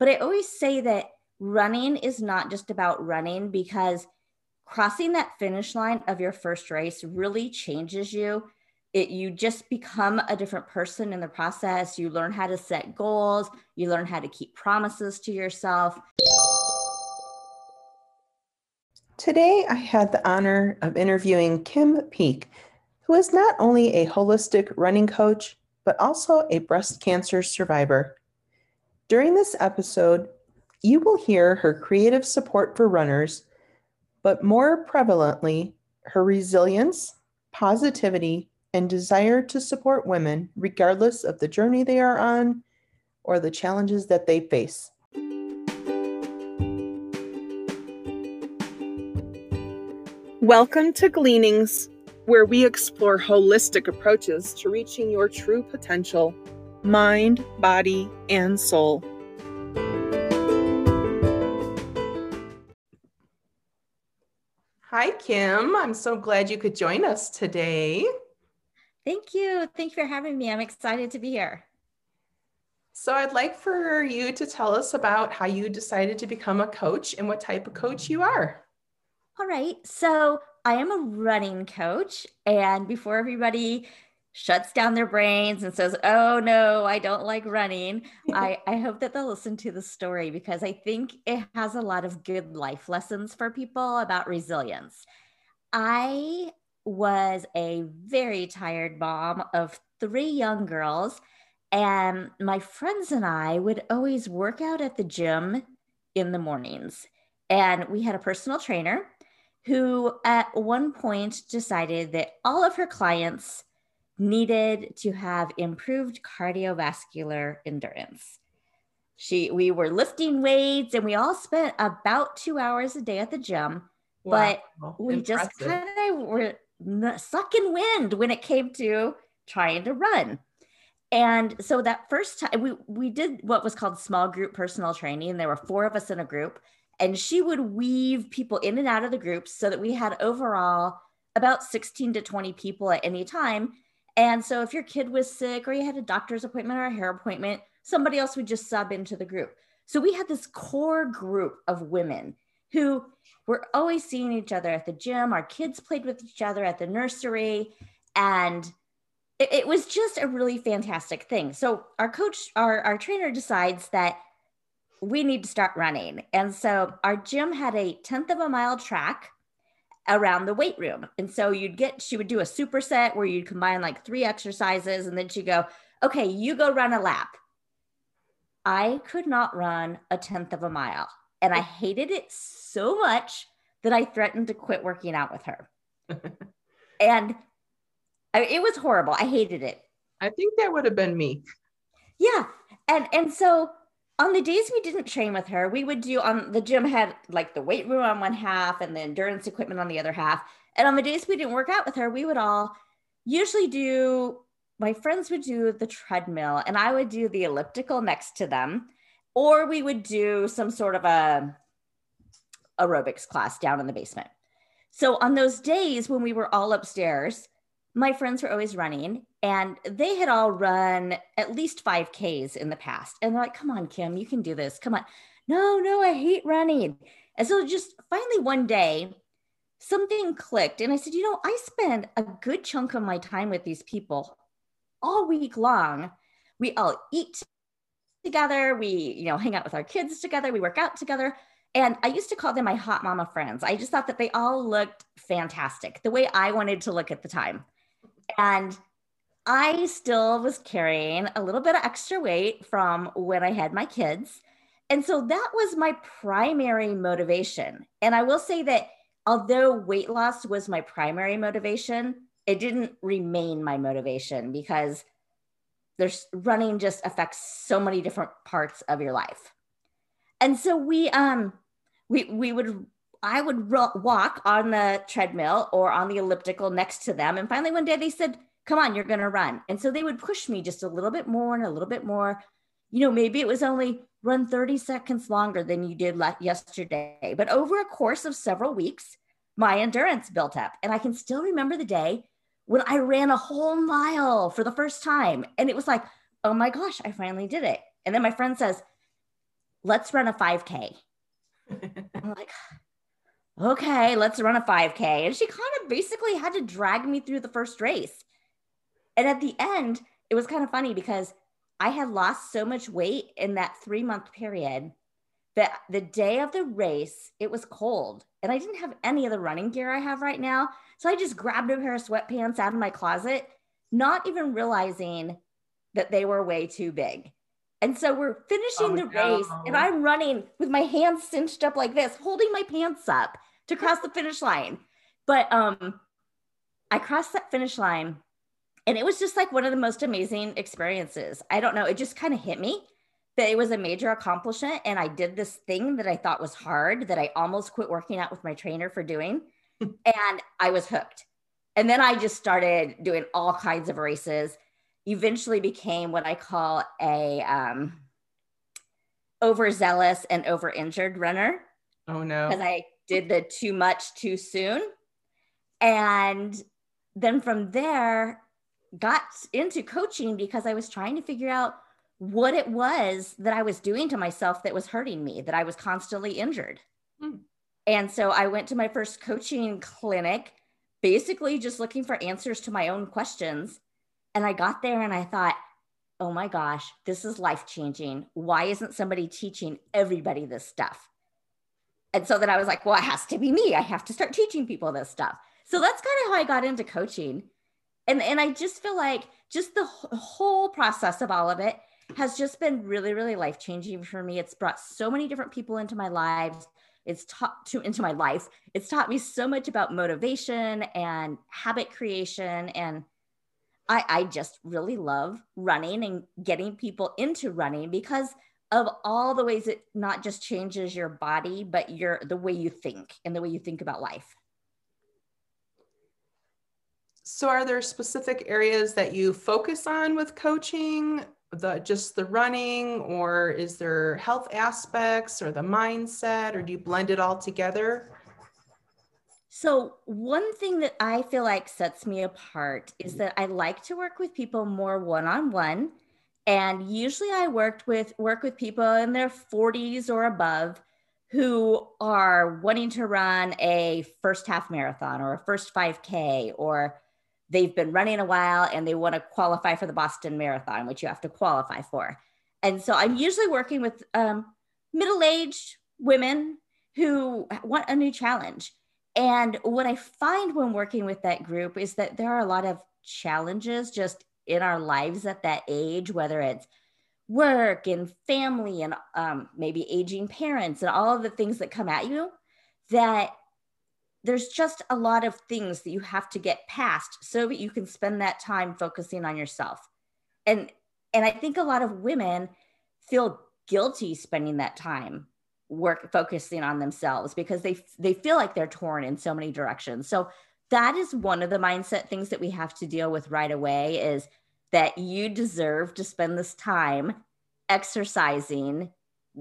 But I always say that running is not just about running because crossing that finish line of your first race really changes you. It you just become a different person in the process. You learn how to set goals, you learn how to keep promises to yourself. Today, I had the honor of interviewing Kim Peek, who is not only a holistic running coach, but also a breast cancer survivor. During this episode, you will hear her creative support for runners, but more prevalently, her resilience, positivity, and desire to support women regardless of the journey they are on or the challenges that they face. Welcome to Gleanings, where we explore holistic approaches to reaching your true potential mind, body, and soul. Hi, Kim. I'm so glad you could join us today. Thank you. Thank you for having me. I'm excited to be here. So, I'd like for you to tell us about how you decided to become a coach and what type of coach you are. All right. So I am a running coach. And before everybody shuts down their brains and says, Oh no, I don't like running, I, I hope that they'll listen to the story because I think it has a lot of good life lessons for people about resilience. I was a very tired mom of three young girls. And my friends and I would always work out at the gym in the mornings. And we had a personal trainer who at one point decided that all of her clients needed to have improved cardiovascular endurance. She, we were lifting weights and we all spent about two hours a day at the gym, wow. but we Impressive. just kind of were sucking wind when it came to trying to run. And so that first time we, we did what was called small group personal training. and There were four of us in a group and she would weave people in and out of the groups so that we had overall about 16 to 20 people at any time. And so if your kid was sick or you had a doctor's appointment or a hair appointment, somebody else would just sub into the group. So we had this core group of women who were always seeing each other at the gym. Our kids played with each other at the nursery. And it, it was just a really fantastic thing. So our coach, our, our trainer decides that we need to start running. And so our gym had a tenth of a mile track around the weight room. And so you'd get, she would do a superset where you'd combine like three exercises and then she'd go, okay, you go run a lap. I could not run a tenth of a mile. And I hated it so much that I threatened to quit working out with her. and I, it was horrible. I hated it. I think that would have been me. Yeah. And and so on the days we didn't train with her, we would do on the gym had like the weight room on one half and the endurance equipment on the other half. And on the days we didn't work out with her, we would all usually do my friends would do the treadmill and I would do the elliptical next to them, or we would do some sort of a aerobics class down in the basement. So on those days when we were all upstairs, my friends were always running and they had all run at least 5Ks in the past. And they're like, come on, Kim, you can do this. Come on. No, no, I hate running. And so just finally one day, something clicked. And I said, you know, I spend a good chunk of my time with these people all week long. We all eat together. We, you know, hang out with our kids together. We work out together. And I used to call them my hot mama friends. I just thought that they all looked fantastic, the way I wanted to look at the time. And I still was carrying a little bit of extra weight from when I had my kids. And so that was my primary motivation. And I will say that although weight loss was my primary motivation, it didn't remain my motivation because there's running just affects so many different parts of your life. And so we um we we would I would walk on the treadmill or on the elliptical next to them. And finally, one day they said, Come on, you're going to run. And so they would push me just a little bit more and a little bit more. You know, maybe it was only run 30 seconds longer than you did yesterday. But over a course of several weeks, my endurance built up. And I can still remember the day when I ran a whole mile for the first time. And it was like, oh my gosh, I finally did it. And then my friend says, let's run a 5K. I'm like, okay, let's run a 5K. And she kind of basically had to drag me through the first race. And at the end, it was kind of funny because I had lost so much weight in that three month period that the day of the race, it was cold and I didn't have any of the running gear I have right now. So I just grabbed a pair of sweatpants out of my closet, not even realizing that they were way too big. And so we're finishing oh, the no. race, and I'm running with my hands cinched up like this, holding my pants up to cross the finish line. But um, I crossed that finish line, and it was just like one of the most amazing experiences. I don't know, it just kind of hit me that it was a major accomplishment, and I did this thing that I thought was hard that I almost quit working out with my trainer for doing, and I was hooked. And then I just started doing all kinds of races eventually became what I call a um, overzealous and over injured runner. Oh no. Because I did the too much too soon. And then from there, got into coaching because I was trying to figure out what it was that I was doing to myself that was hurting me, that I was constantly injured. Hmm. And so I went to my first coaching clinic, basically just looking for answers to my own questions. And I got there and I thought, oh my gosh, this is life changing. Why isn't somebody teaching everybody this stuff? And so then I was like, well, it has to be me. I have to start teaching people this stuff. So that's kind of how I got into coaching. And, and I just feel like just the whole process of all of it has just been really, really life changing for me. It's brought so many different people into my lives. It's taught to into my life. It's taught me so much about motivation and habit creation and I, I just really love running and getting people into running because of all the ways it not just changes your body, but your the way you think and the way you think about life. So are there specific areas that you focus on with coaching? The just the running, or is there health aspects or the mindset, or do you blend it all together? So, one thing that I feel like sets me apart is that I like to work with people more one on one. And usually I worked with work with people in their 40s or above who are wanting to run a first half marathon or a first 5K, or they've been running a while and they want to qualify for the Boston Marathon, which you have to qualify for. And so I'm usually working with um, middle aged women who want a new challenge. And what I find when working with that group is that there are a lot of challenges just in our lives at that age, whether it's work and family and um, maybe aging parents and all of the things that come at you, that there's just a lot of things that you have to get past so that you can spend that time focusing on yourself. And and I think a lot of women feel guilty spending that time work focusing on themselves because they they feel like they're torn in so many directions. So that is one of the mindset things that we have to deal with right away is that you deserve to spend this time exercising,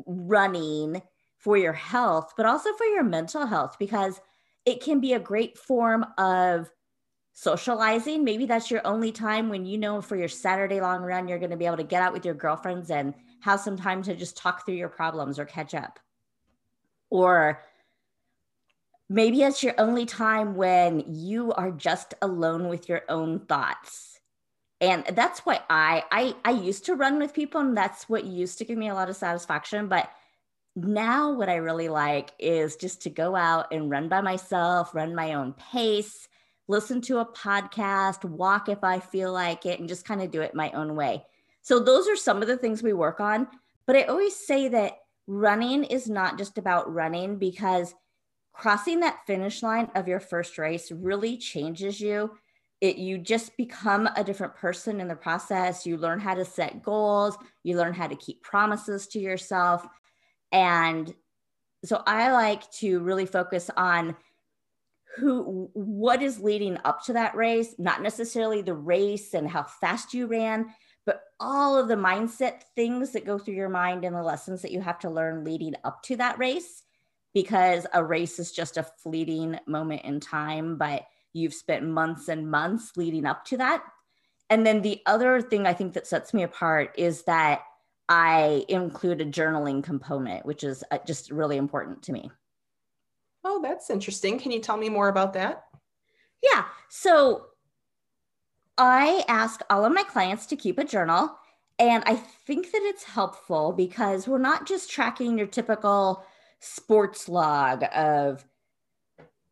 running for your health, but also for your mental health because it can be a great form of socializing. Maybe that's your only time when you know for your Saturday long run, you're going to be able to get out with your girlfriends and have some time to just talk through your problems or catch up or maybe it's your only time when you are just alone with your own thoughts. And that's why I, I i used to run with people and that's what used to give me a lot of satisfaction. But now what i really like is just to go out and run by myself run my own pace listen to a podcast walk if i feel like it and just kind of do it my own way. So those are some of the things we work on. But i always say that running is not just about running because crossing that finish line of your first race really changes you. It you just become a different person in the process. You learn how to set goals, you learn how to keep promises to yourself. And so I like to really focus on who what is leading up to that race, not necessarily the race and how fast you ran, but all of the mindset things that go through your mind and the lessons that you have to learn leading up to that race because a race is just a fleeting moment in time but you've spent months and months leading up to that and then the other thing i think that sets me apart is that I include a journaling component, which is uh, just really important to me. Oh, that's interesting. Can you tell me more about that? Yeah. So I ask all of my clients to keep a journal. And I think that it's helpful because we're not just tracking your typical sports log of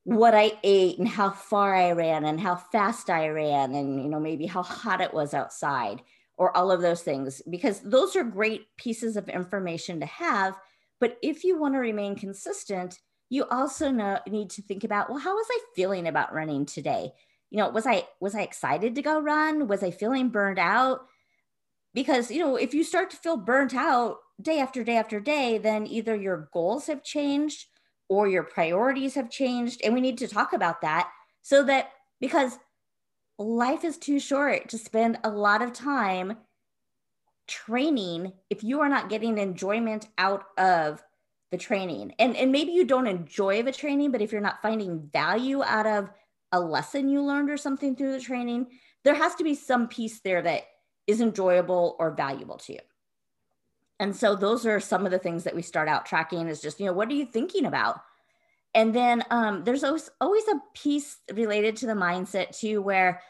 what I ate and how far I ran and how fast I ran and you know maybe how hot it was outside or all of those things because those are great pieces of information to have but if you want to remain consistent you also know, need to think about well how was I feeling about running today you know was I was I excited to go run was I feeling burned out because you know if you start to feel burnt out day after day after day then either your goals have changed or your priorities have changed. And we need to talk about that so that because life is too short to spend a lot of time training if you are not getting enjoyment out of the training. And, and maybe you don't enjoy the training, but if you're not finding value out of a lesson you learned or something through the training, there has to be some piece there that is enjoyable or valuable to you. And so those are some of the things that we start out tracking is just, you know, what are you thinking about? And then um, there's always, always a piece related to the mindset too, where,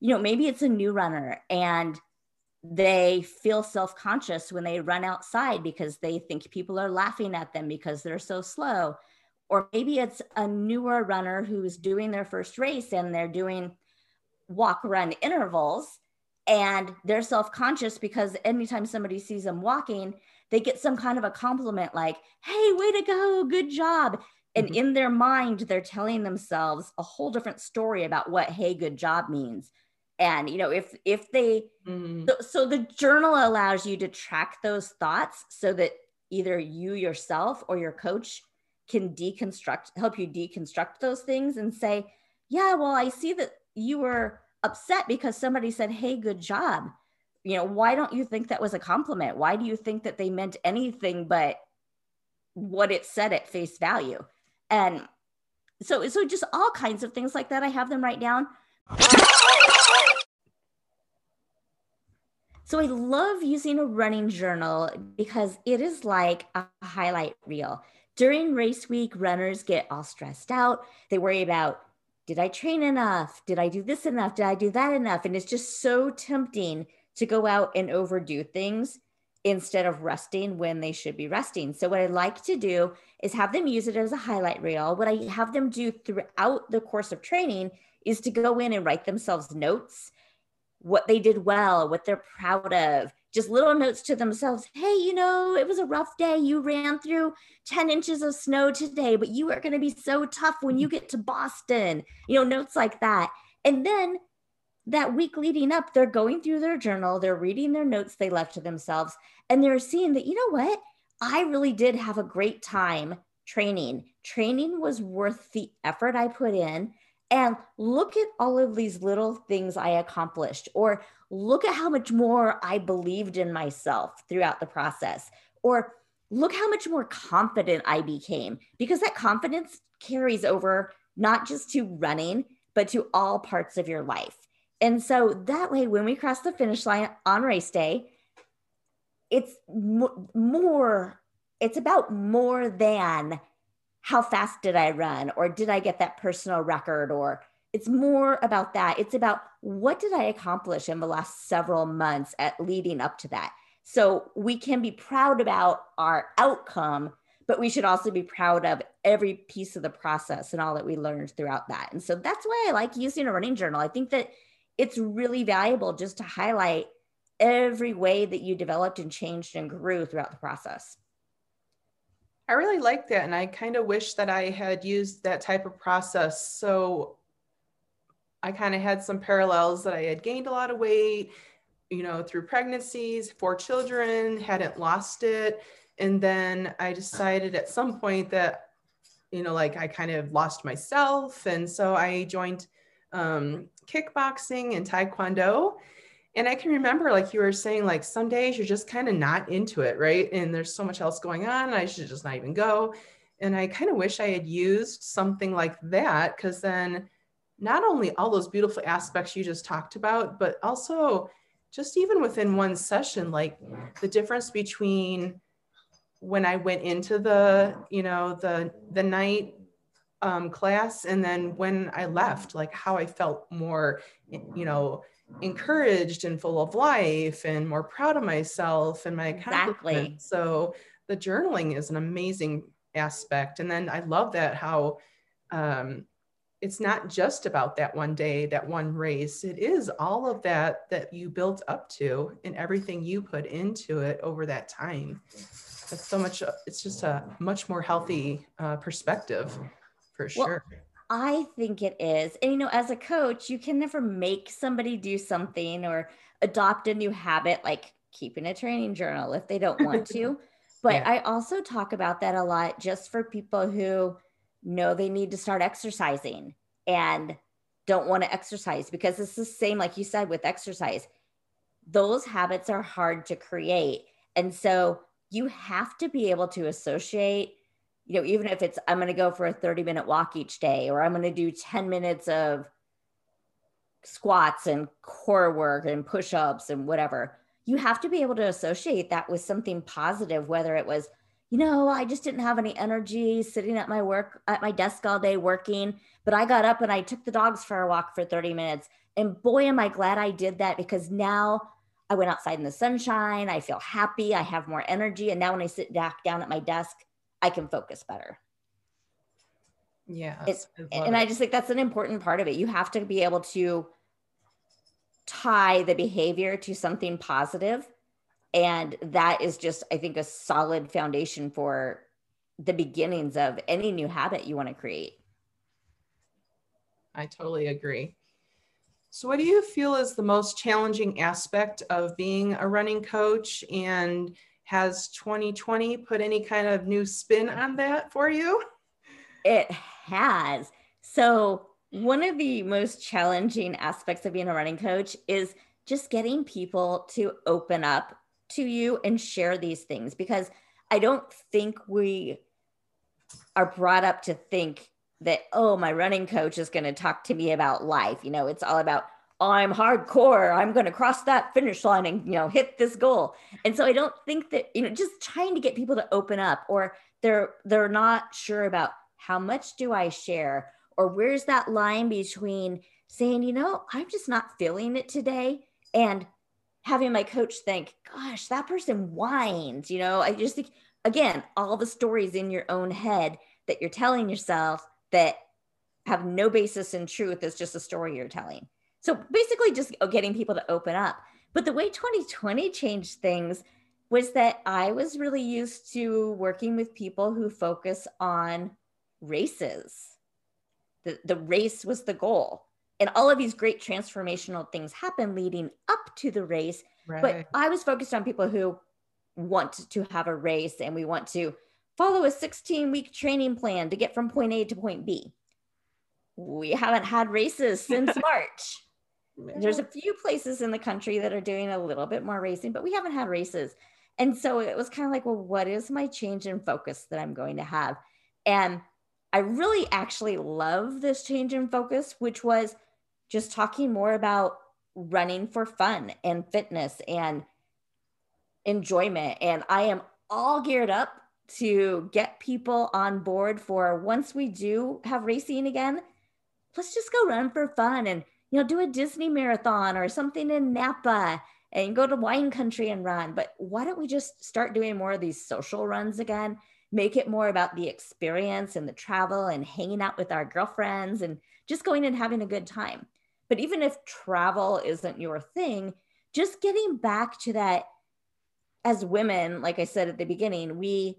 you know, maybe it's a new runner and they feel self-conscious when they run outside because they think people are laughing at them because they're so slow. Or maybe it's a newer runner who's doing their first race and they're doing walk run intervals and they're self-conscious because anytime somebody sees them walking they get some kind of a compliment like hey way to go good job and mm-hmm. in their mind they're telling themselves a whole different story about what hey good job means and you know if if they mm-hmm. so, so the journal allows you to track those thoughts so that either you yourself or your coach can deconstruct help you deconstruct those things and say yeah well i see that you were upset because somebody said, Hey, good job. You know, why don't you think that was a compliment? Why do you think that they meant anything but what it said at face value? And so, so just all kinds of things like that. I have them write down. So I love using a running journal because it is like a highlight reel. During race week, runners get all stressed out. They worry about did I train enough? Did I do this enough? Did I do that enough? And it's just so tempting to go out and overdo things instead of resting when they should be resting. So, what I like to do is have them use it as a highlight reel. What I have them do throughout the course of training is to go in and write themselves notes, what they did well, what they're proud of, just little notes to themselves. Hey you know it was a rough day. You ran through 10 inches of snow today but you are going to be so tough when you get to boston. You know notes like that. And then that week leading up they're going through their journal they're reading their notes they left to themselves and they're seeing that you know what? I really did have a great time training. Training was worth the effort i put in and look at all of these little things I accomplished, or look at how much more I believed in myself throughout the process, or look how much more confident I became because that confidence carries over not just to running, but to all parts of your life. And so that way, when we cross the finish line on race day, it's more, it's about more than how fast did I run or did I get that personal record or it's more about that. It's about what did I accomplish in the last several months at leading up to that. So we can be proud about our outcome, but we should also be proud of every piece of the process and all that we learned throughout that. And so that's why I like using a running journal. I think that it's really valuable just to highlight every way that you developed and changed and grew throughout the process. I really like that. And I kind of wish that I had used that type of process. So I kind of had some parallels that I had gained a lot of weight, you know, through pregnancies, four children, hadn't lost it. And then I decided at some point that, you know, like I kind of lost myself. And so I joined um, kickboxing and taekwondo and I can remember, like you were saying, like some days you're just kind of not into it, right? And there's so much else going on. I should just not even go. And I kind of wish I had used something like that because then not only all those beautiful aspects you just talked about, but also just even within one session, like the difference between when I went into the, you know, the the night um, class and then when I left, like how I felt more, you know, encouraged and full of life and more proud of myself and my accomplishments. Exactly. So the journaling is an amazing aspect. And then I love that how um, it's not just about that one day, that one race. It is all of that that you built up to and everything you put into it over that time. It's so much, it's just a much more healthy uh, perspective for sure. I think it is. And you know, as a coach, you can never make somebody do something or adopt a new habit like keeping a training journal if they don't want to. but yeah. I also talk about that a lot just for people who know they need to start exercising and don't want to exercise because it's the same, like you said, with exercise. Those habits are hard to create. And so you have to be able to associate you know, even if it's I'm going to go for a 30 minute walk each day, or I'm going to do 10 minutes of squats and core work and push ups and whatever, you have to be able to associate that with something positive, whether it was, you know, I just didn't have any energy sitting at my work at my desk all day working, but I got up and I took the dogs for a walk for 30 minutes. And boy, am I glad I did that because now I went outside in the sunshine. I feel happy. I have more energy. And now when I sit back down at my desk, I can focus better. Yeah. it's and it. I just think that's an important part of it. You have to be able to tie the behavior to something positive, And that is just, I think, a solid foundation for the beginnings of any new habit you want to create. I totally agree. So, what do you feel is the most challenging aspect of being a running coach? And has 2020 put any kind of new spin on that for you? It has. So, one of the most challenging aspects of being a running coach is just getting people to open up to you and share these things because I don't think we are brought up to think that, oh, my running coach is going to talk to me about life. You know, it's all about I'm hardcore. I'm going to cross that finish line and, you know, hit this goal. And so I don't think that, you know, just trying to get people to open up or they're they're not sure about how much do I share or where's that line between saying, you know, I'm just not feeling it today and having my coach think, gosh, that person whines, you know, I just think again, all the stories in your own head that you're telling yourself that have no basis in truth is just a story you're telling. So basically, just oh, getting people to open up. But the way 2020 changed things was that I was really used to working with people who focus on races. The, the race was the goal. And all of these great transformational things happen leading up to the race. Right. But I was focused on people who want to have a race and we want to follow a 16 week training plan to get from point A to point B. We haven't had races since March. There's a few places in the country that are doing a little bit more racing, but we haven't had races. And so it was kind of like, well, what is my change in focus that I'm going to have? And I really actually love this change in focus, which was just talking more about running for fun and fitness and enjoyment. And I am all geared up to get people on board for once we do have racing again, let's just go run for fun and you know, do a Disney marathon or something in Napa and go to wine country and run. But why don't we just start doing more of these social runs again? Make it more about the experience and the travel and hanging out with our girlfriends and just going and having a good time. But even if travel isn't your thing, just getting back to that as women, like I said at the beginning, we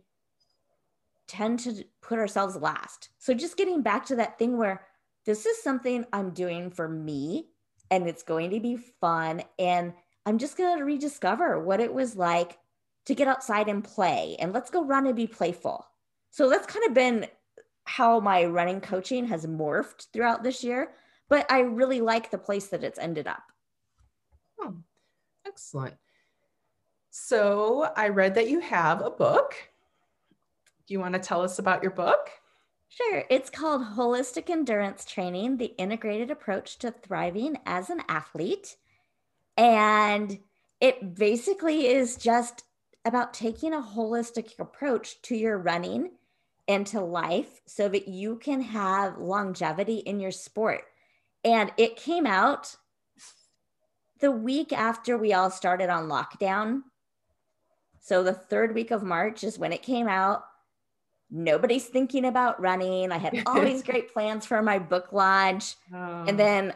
tend to put ourselves last. So just getting back to that thing where this is something I'm doing for me and it's going to be fun. And I'm just going to rediscover what it was like to get outside and play. And let's go run and be playful. So that's kind of been how my running coaching has morphed throughout this year. But I really like the place that it's ended up. Oh, excellent. So I read that you have a book. Do you want to tell us about your book? Sure. It's called Holistic Endurance Training The Integrated Approach to Thriving as an Athlete. And it basically is just about taking a holistic approach to your running and to life so that you can have longevity in your sport. And it came out the week after we all started on lockdown. So the third week of March is when it came out. Nobody's thinking about running. I had all these great plans for my book launch. Oh. And then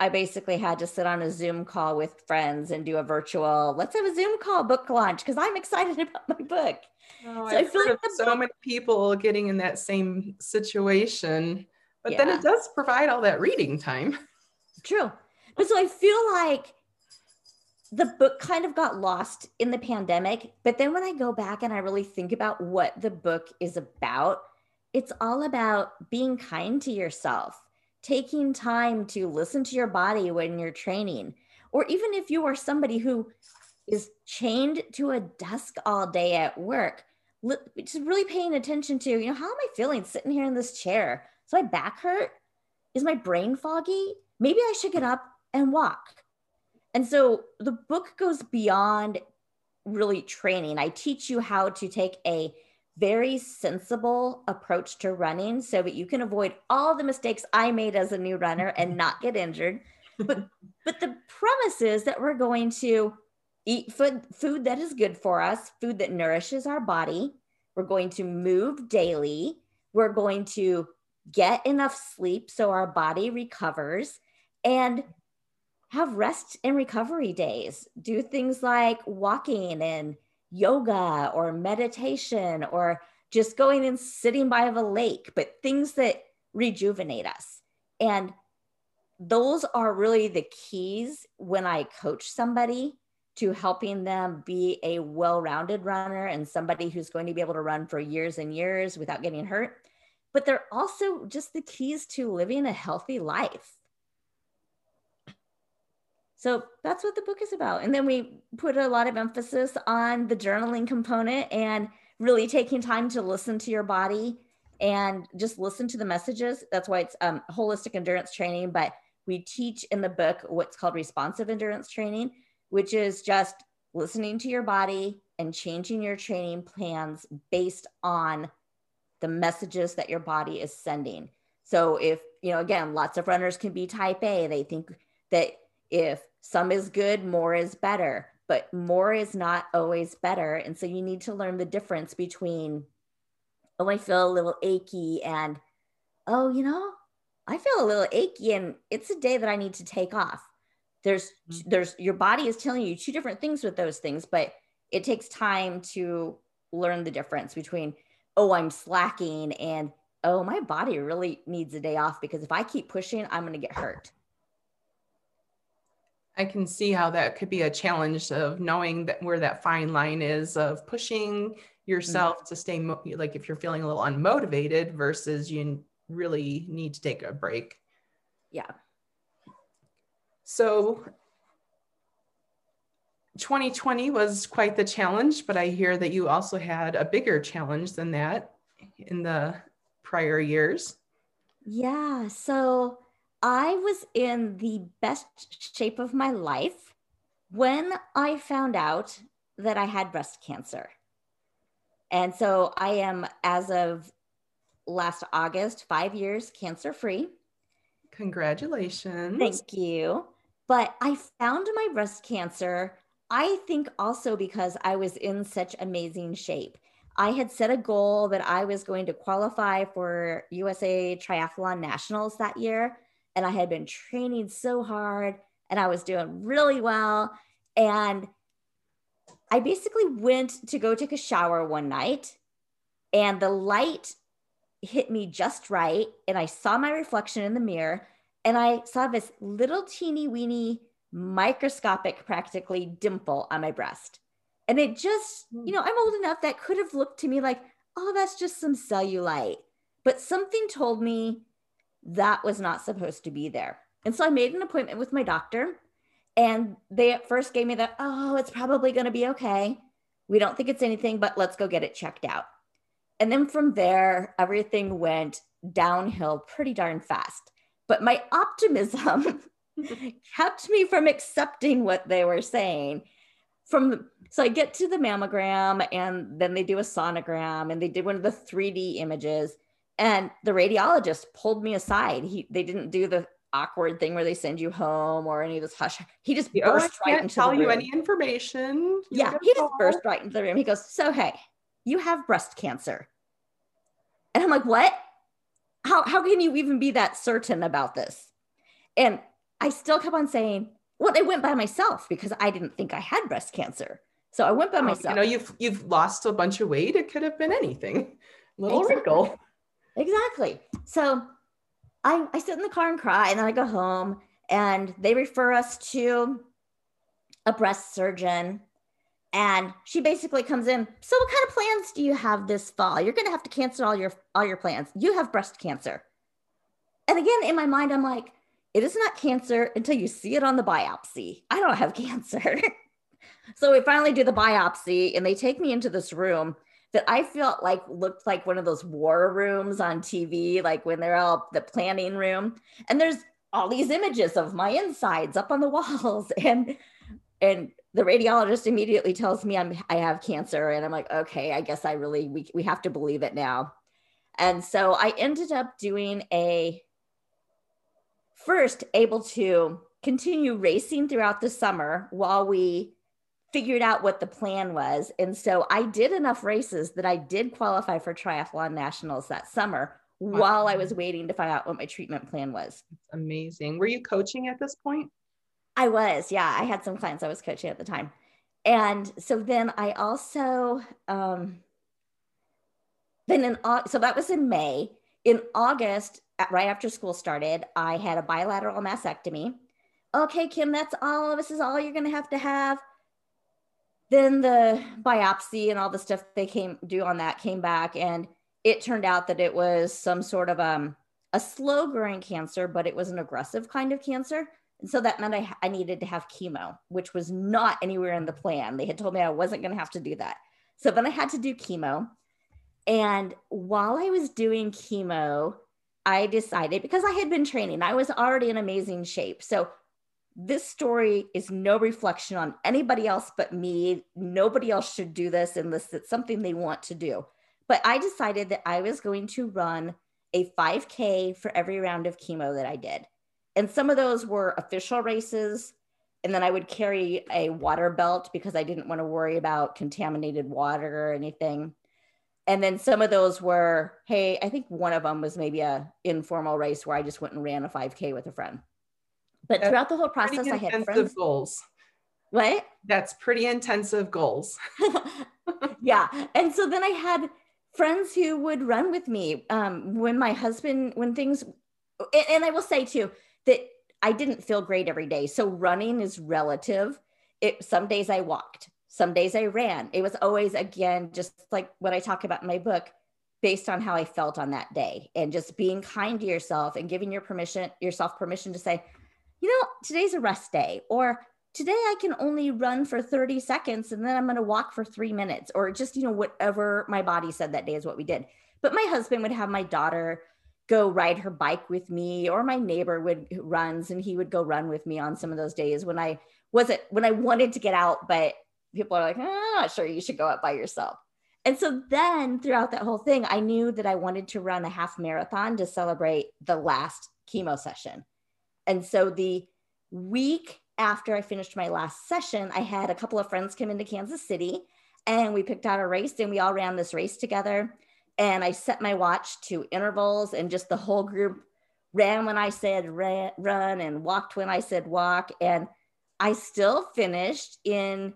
I basically had to sit on a Zoom call with friends and do a virtual, let's have a Zoom call book launch because I'm excited about my book. Oh, so I've I feel like so book- many people getting in that same situation, but yeah. then it does provide all that reading time. True. But so I feel like the book kind of got lost in the pandemic. But then when I go back and I really think about what the book is about, it's all about being kind to yourself, taking time to listen to your body when you're training, or even if you are somebody who is chained to a desk all day at work, just really paying attention to, you know, how am I feeling sitting here in this chair? Does my back hurt? Is my brain foggy? Maybe I should get up and walk and so the book goes beyond really training. I teach you how to take a very sensible approach to running so that you can avoid all the mistakes I made as a new runner and not get injured. But but the premise is that we're going to eat food food that is good for us, food that nourishes our body. We're going to move daily. We're going to get enough sleep so our body recovers and have rest and recovery days. Do things like walking and yoga or meditation or just going and sitting by the lake, but things that rejuvenate us. And those are really the keys when I coach somebody to helping them be a well rounded runner and somebody who's going to be able to run for years and years without getting hurt. But they're also just the keys to living a healthy life. So that's what the book is about. And then we put a lot of emphasis on the journaling component and really taking time to listen to your body and just listen to the messages. That's why it's um, holistic endurance training. But we teach in the book what's called responsive endurance training, which is just listening to your body and changing your training plans based on the messages that your body is sending. So if, you know, again, lots of runners can be type A, they think that if some is good, more is better, but more is not always better. And so you need to learn the difference between, oh, I feel a little achy, and oh, you know, I feel a little achy, and it's a day that I need to take off. There's, mm-hmm. there's, your body is telling you two different things with those things, but it takes time to learn the difference between, oh, I'm slacking, and oh, my body really needs a day off because if I keep pushing, I'm going to get hurt. I can see how that could be a challenge of knowing that where that fine line is of pushing yourself mm-hmm. to stay mo- like if you're feeling a little unmotivated versus you really need to take a break. Yeah. So 2020 was quite the challenge, but I hear that you also had a bigger challenge than that in the prior years. Yeah. So I was in the best shape of my life when I found out that I had breast cancer. And so I am, as of last August, five years cancer free. Congratulations. Thank you. But I found my breast cancer, I think also because I was in such amazing shape. I had set a goal that I was going to qualify for USA Triathlon Nationals that year and I had been training so hard and I was doing really well. And I basically went to go take a shower one night and the light hit me just right. And I saw my reflection in the mirror and I saw this little teeny weeny microscopic practically dimple on my breast. And it just, hmm. you know, I'm old enough that could have looked to me like, oh, that's just some cellulite. But something told me that was not supposed to be there. And so I made an appointment with my doctor, and they at first gave me that, oh, it's probably going to be okay. We don't think it's anything, but let's go get it checked out. And then from there, everything went downhill pretty darn fast. But my optimism kept me from accepting what they were saying. from so I get to the mammogram and then they do a sonogram and they did one of the 3D images and the radiologist pulled me aside. He they didn't do the awkward thing where they send you home or any of this hush. He just oh, burst right into tell you any information. You yeah, he just burst right into the room. He goes, "So hey, you have breast cancer," and I'm like, "What? How how can you even be that certain about this?" And I still kept on saying, "Well, I went by myself because I didn't think I had breast cancer." So I went by oh, myself. You know, you've you've lost a bunch of weight. It could have been anything. Little exactly. wrinkle. Exactly. So I, I sit in the car and cry, and then I go home, and they refer us to a breast surgeon. And she basically comes in. So, what kind of plans do you have this fall? You're going to have to cancel all your all your plans. You have breast cancer. And again, in my mind, I'm like, it is not cancer until you see it on the biopsy. I don't have cancer. so we finally do the biopsy, and they take me into this room that I felt like looked like one of those war rooms on TV, like when they're all the planning room. And there's all these images of my insides up on the walls. And and the radiologist immediately tells me I'm I have cancer. And I'm like, okay, I guess I really we, we have to believe it now. And so I ended up doing a first able to continue racing throughout the summer while we figured out what the plan was. And so I did enough races that I did qualify for triathlon nationals that summer wow. while I was waiting to find out what my treatment plan was. That's amazing. Were you coaching at this point? I was, yeah. I had some clients I was coaching at the time. And so then I also, um, then in, so that was in May. In August, right after school started, I had a bilateral mastectomy. Okay, Kim, that's all. This is all you're going to have to have then the biopsy and all the stuff they came do on that came back and it turned out that it was some sort of um, a slow growing cancer but it was an aggressive kind of cancer. And so that meant I, I needed to have chemo which was not anywhere in the plan. They had told me i wasn't going to have to do that. So then i had to do chemo. And while i was doing chemo i decided because i had been training i was already in amazing shape. So this story is no reflection on anybody else but me. Nobody else should do this unless it's something they want to do. But I decided that I was going to run a 5K for every round of chemo that I did. And some of those were official races. And then I would carry a water belt because I didn't want to worry about contaminated water or anything. And then some of those were, hey, I think one of them was maybe a informal race where I just went and ran a 5K with a friend. But That's throughout the whole process, I had friends. goals. What? That's pretty intensive goals. yeah. And so then I had friends who would run with me um, when my husband, when things, and, and I will say too that I didn't feel great every day. So running is relative. It, some days I walked, some days I ran. It was always, again, just like what I talk about in my book, based on how I felt on that day and just being kind to yourself and giving your permission, yourself permission to say, you know, today's a rest day, or today I can only run for 30 seconds and then I'm going to walk for three minutes, or just, you know, whatever my body said that day is what we did. But my husband would have my daughter go ride her bike with me, or my neighbor would runs and he would go run with me on some of those days when I wasn't, when I wanted to get out, but people are like, oh, I'm not sure you should go out by yourself. And so then throughout that whole thing, I knew that I wanted to run a half marathon to celebrate the last chemo session. And so the week after I finished my last session, I had a couple of friends come into Kansas City and we picked out a race and we all ran this race together. And I set my watch to intervals and just the whole group ran when I said ran, run and walked when I said walk. And I still finished in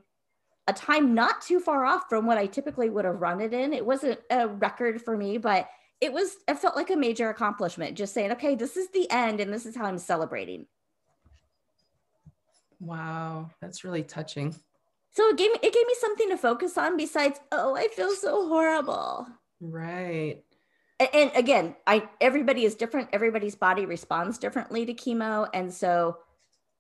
a time not too far off from what I typically would have run it in. It wasn't a record for me, but it was it felt like a major accomplishment just saying okay this is the end and this is how i'm celebrating. Wow that's really touching. So it gave me it gave me something to focus on besides oh i feel so horrible. Right. And, and again i everybody is different. Everybody's body responds differently to chemo. And so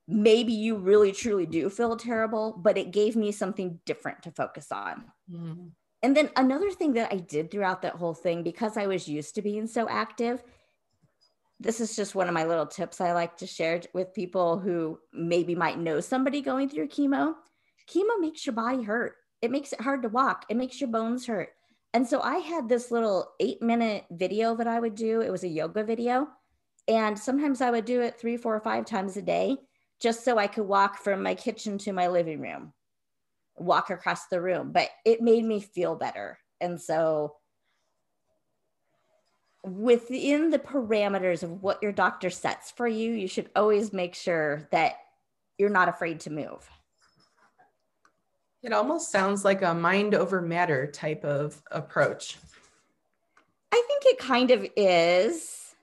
maybe you really truly do feel terrible but it gave me something different to focus on. Mm. And then another thing that I did throughout that whole thing, because I was used to being so active, this is just one of my little tips I like to share with people who maybe might know somebody going through chemo, chemo makes your body hurt. It makes it hard to walk. It makes your bones hurt. And so I had this little eight minute video that I would do. It was a yoga video. And sometimes I would do it three, four, or five times a day just so I could walk from my kitchen to my living room, walk across the room. But it made me feel better. And so within the parameters of what your doctor sets for you, you should always make sure that you're not afraid to move. It almost sounds like a mind over matter type of approach. I think it kind of is.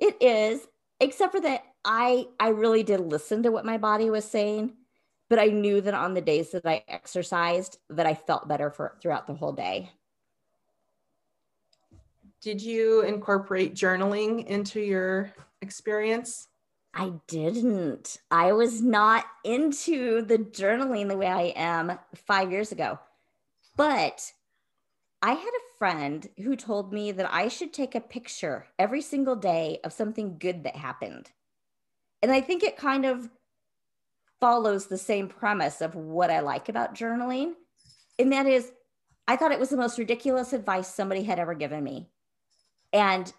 It is, except for that I I really did listen to what my body was saying, but I knew that on the days that I exercised that I felt better for throughout the whole day. Did you incorporate journaling into your experience? I didn't. I was not into the journaling the way I am five years ago. But I had a friend who told me that I should take a picture every single day of something good that happened. And I think it kind of follows the same premise of what I like about journaling. And that is, I thought it was the most ridiculous advice somebody had ever given me. And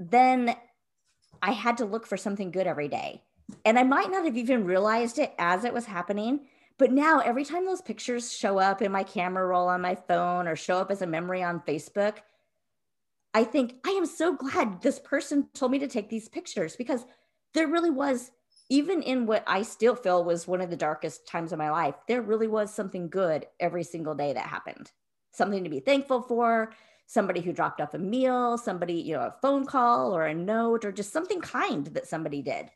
then I had to look for something good every day. And I might not have even realized it as it was happening. But now, every time those pictures show up in my camera roll on my phone or show up as a memory on Facebook, I think I am so glad this person told me to take these pictures because there really was, even in what I still feel was one of the darkest times of my life, there really was something good every single day that happened. Something to be thankful for, somebody who dropped off a meal, somebody, you know, a phone call or a note or just something kind that somebody did.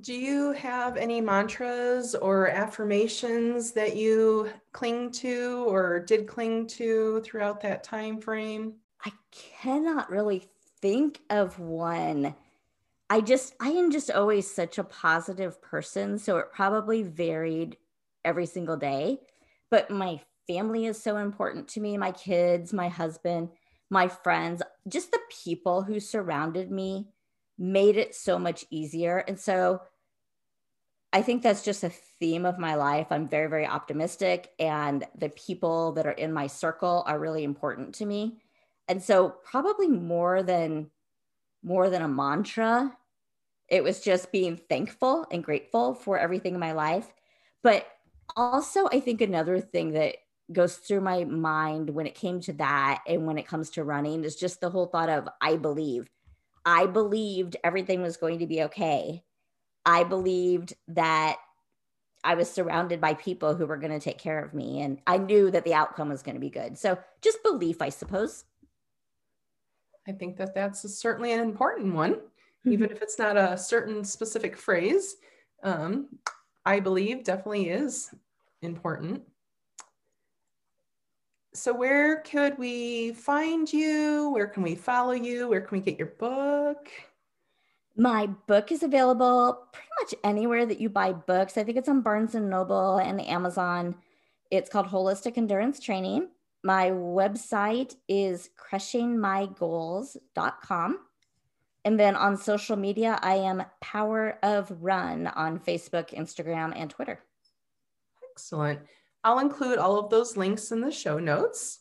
Do you have any mantras or affirmations that you cling to or did cling to throughout that time frame? I cannot really think of one. I just I am just always such a positive person, so it probably varied every single day. But my family is so important to me my kids, my husband, my friends, just the people who surrounded me made it so much easier. And so I think that's just a theme of my life. I'm very, very optimistic, and the people that are in my circle are really important to me. And so, probably more than more than a mantra, it was just being thankful and grateful for everything in my life. But also, I think another thing that goes through my mind when it came to that and when it comes to running is just the whole thought of I believe. I believed everything was going to be okay. I believed that I was surrounded by people who were going to take care of me and I knew that the outcome was going to be good. So just belief, I suppose. I think that that's certainly an important one, mm-hmm. even if it's not a certain specific phrase. Um, I believe definitely is important so where could we find you? Where can we follow you? Where can we get your book? My book is available pretty much anywhere that you buy books. I think it's on Barnes and Noble and Amazon. It's called Holistic Endurance Training. My website is crushingmygoals.com. And then on social media, I am Power of Run on Facebook, Instagram, and Twitter. Excellent. I'll include all of those links in the show notes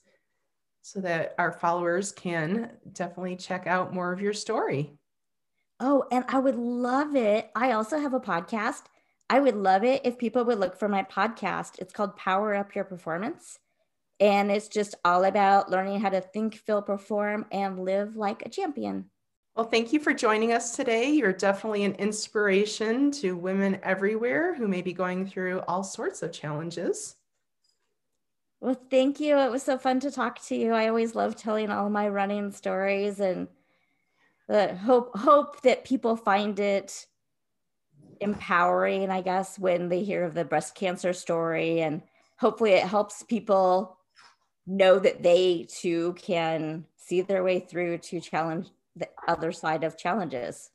so that our followers can definitely check out more of your story. Oh, and I would love it. I also have a podcast. I would love it if people would look for my podcast. It's called Power Up Your Performance. And it's just all about learning how to think, feel, perform, and live like a champion. Well, thank you for joining us today. You're definitely an inspiration to women everywhere who may be going through all sorts of challenges. Well, thank you. It was so fun to talk to you. I always love telling all my running stories and the hope hope that people find it empowering, I guess, when they hear of the breast cancer story and hopefully it helps people know that they too can see their way through to challenge the other side of challenges.